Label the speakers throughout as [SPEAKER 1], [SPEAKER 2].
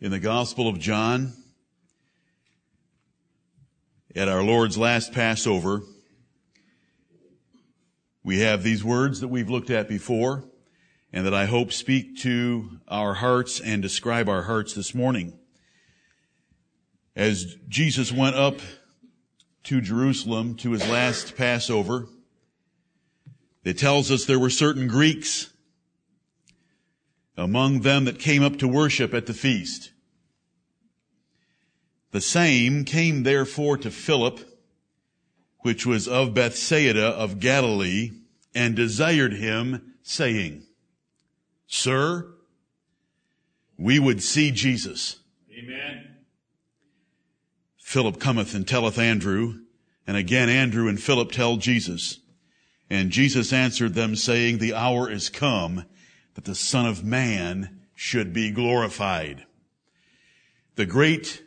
[SPEAKER 1] in the Gospel of John at our Lord's last Passover, we have these words that we've looked at before and that I hope speak to our hearts and describe our hearts this morning. As Jesus went up to Jerusalem to his last Passover, it tells us there were certain Greeks among them that came up to worship at the feast. The same came therefore to Philip, which was of Bethsaida of Galilee, and desired him, saying, Sir, we would see Jesus.
[SPEAKER 2] Amen.
[SPEAKER 1] Philip cometh and telleth Andrew, and again Andrew and Philip tell Jesus. And Jesus answered them, saying, The hour is come that the Son of Man should be glorified. The great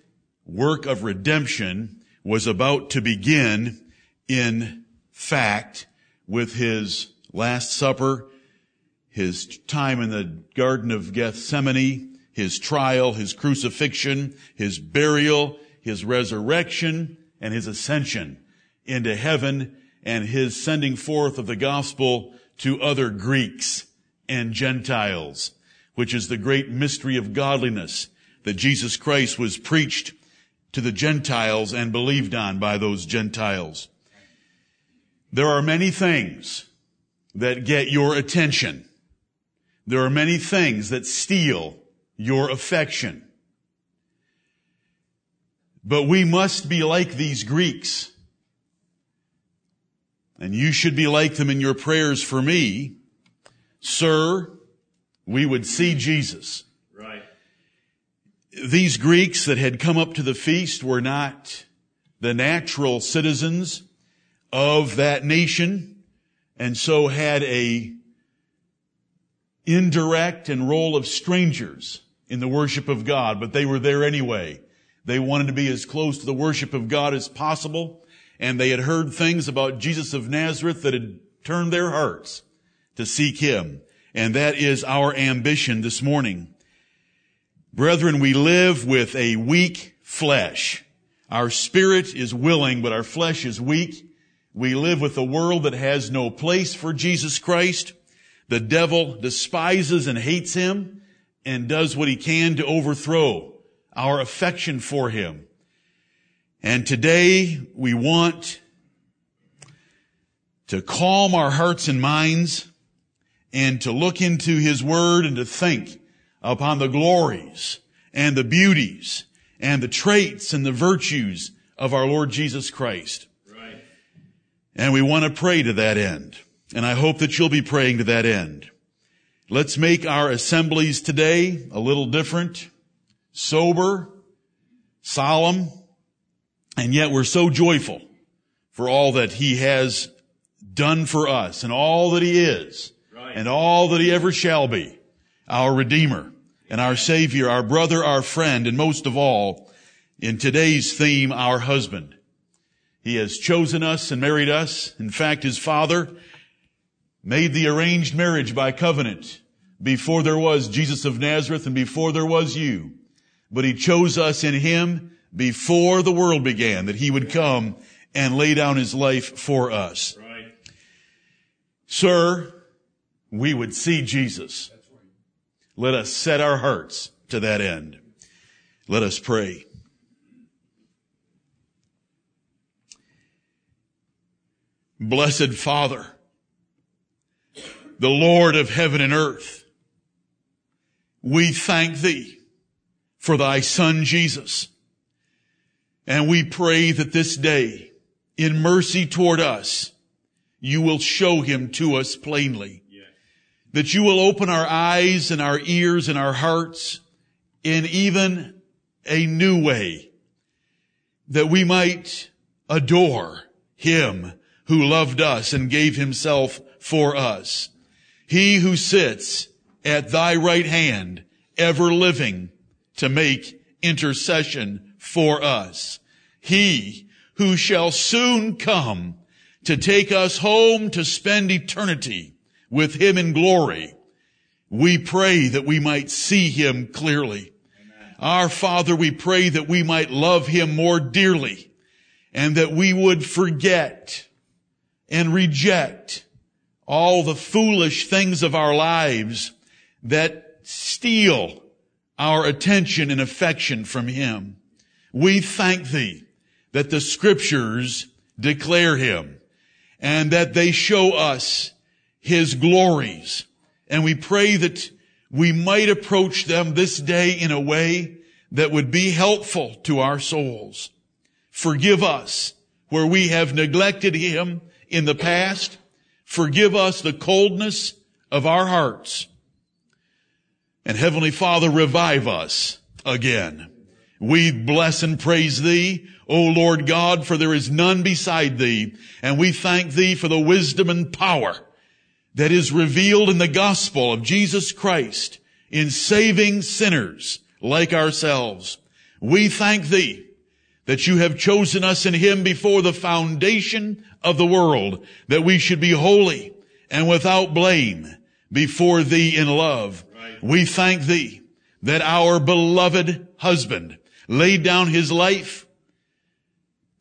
[SPEAKER 1] work of redemption was about to begin in fact with his last supper, his time in the Garden of Gethsemane, his trial, his crucifixion, his burial, his resurrection, and his ascension into heaven and his sending forth of the gospel to other Greeks and Gentiles, which is the great mystery of godliness that Jesus Christ was preached to the Gentiles and believed on by those Gentiles. There are many things that get your attention. There are many things that steal your affection. But we must be like these Greeks. And you should be like them in your prayers for me Sir, we would see Jesus.
[SPEAKER 2] Right.
[SPEAKER 1] These Greeks that had come up to the feast were not the natural citizens of that nation and so had a indirect and role of strangers in the worship of God, but they were there anyway. They wanted to be as close to the worship of God as possible, and they had heard things about Jesus of Nazareth that had turned their hearts to seek Him. And that is our ambition this morning. Brethren, we live with a weak flesh. Our spirit is willing, but our flesh is weak. We live with a world that has no place for Jesus Christ. The devil despises and hates him and does what he can to overthrow our affection for him. And today we want to calm our hearts and minds and to look into His Word and to think upon the glories and the beauties and the traits and the virtues of our Lord Jesus Christ.
[SPEAKER 2] Right.
[SPEAKER 1] And we want to pray to that end. And I hope that you'll be praying to that end. Let's make our assemblies today a little different, sober, solemn, and yet we're so joyful for all that He has done for us and all that He is. And all that He ever shall be, our Redeemer and our Savior, our brother, our friend, and most of all, in today's theme, our husband. He has chosen us and married us. In fact, His Father made the arranged marriage by covenant before there was Jesus of Nazareth and before there was you. But He chose us in Him before the world began that He would come and lay down His life for us.
[SPEAKER 2] Right.
[SPEAKER 1] Sir, we would see Jesus. Let us set our hearts to that end. Let us pray. Blessed Father, the Lord of heaven and earth, we thank thee for thy son Jesus. And we pray that this day, in mercy toward us, you will show him to us plainly. That you will open our eyes and our ears and our hearts in even a new way. That we might adore him who loved us and gave himself for us. He who sits at thy right hand, ever living to make intercession for us. He who shall soon come to take us home to spend eternity with him in glory. We pray that we might see him clearly. Our Father, we pray that we might love Him more dearly and that we would forget and reject all the foolish things of our lives that steal our attention and affection from Him. We thank Thee that the scriptures declare Him and that they show us His glories. And we pray that we might approach them this day in a way that would be helpful to our souls. Forgive us where we have neglected Him in the past. Forgive us the coldness of our hearts. And Heavenly Father, revive us again. We bless and praise Thee, O Lord God, for there is none beside Thee. And we thank Thee for the wisdom and power that is revealed in the gospel of Jesus Christ in saving sinners like ourselves. We thank thee that you have chosen us in him before the foundation of the world, that we should be holy and without blame before thee in love. Right. We thank thee that our beloved husband laid down his life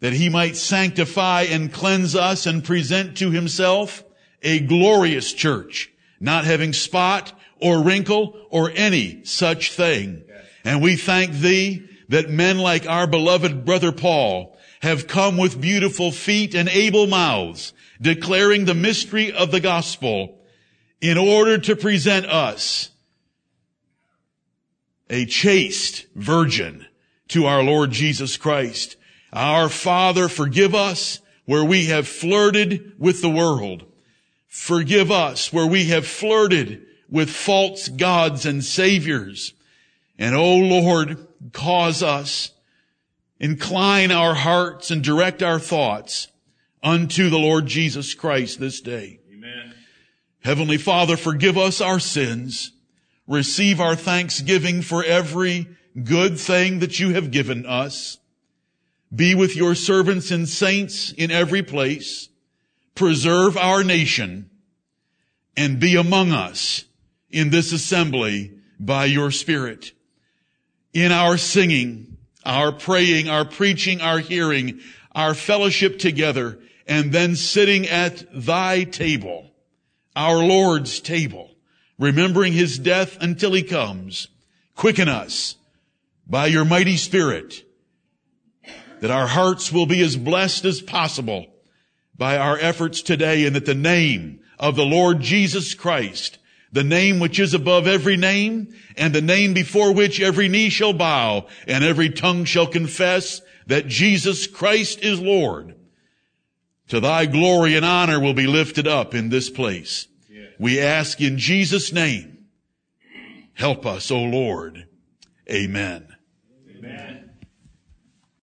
[SPEAKER 1] that he might sanctify and cleanse us and present to himself a glorious church, not having spot or wrinkle or any such thing. And we thank thee that men like our beloved brother Paul have come with beautiful feet and able mouths, declaring the mystery of the gospel in order to present us a chaste virgin to our Lord Jesus Christ. Our Father, forgive us where we have flirted with the world Forgive us where we have flirted with false gods and saviors. And oh Lord, cause us, incline our hearts and direct our thoughts unto the Lord Jesus Christ this day. Amen. Heavenly Father, forgive us our sins. Receive our thanksgiving for every good thing that you have given us. Be with your servants and saints in every place preserve our nation, and be among us in this assembly by your Spirit. In our singing, our praying, our preaching, our hearing, our fellowship together, and then sitting at thy table, our Lord's table, remembering his death until he comes. Quicken us by your mighty Spirit that our hearts will be as blessed as possible by our efforts today and that the name of the Lord Jesus Christ, the name which is above every name and the name before which every knee shall bow and every tongue shall confess that Jesus Christ is Lord. To thy glory and honor will be lifted up in this place. We ask in Jesus name, help us, O Lord. Amen.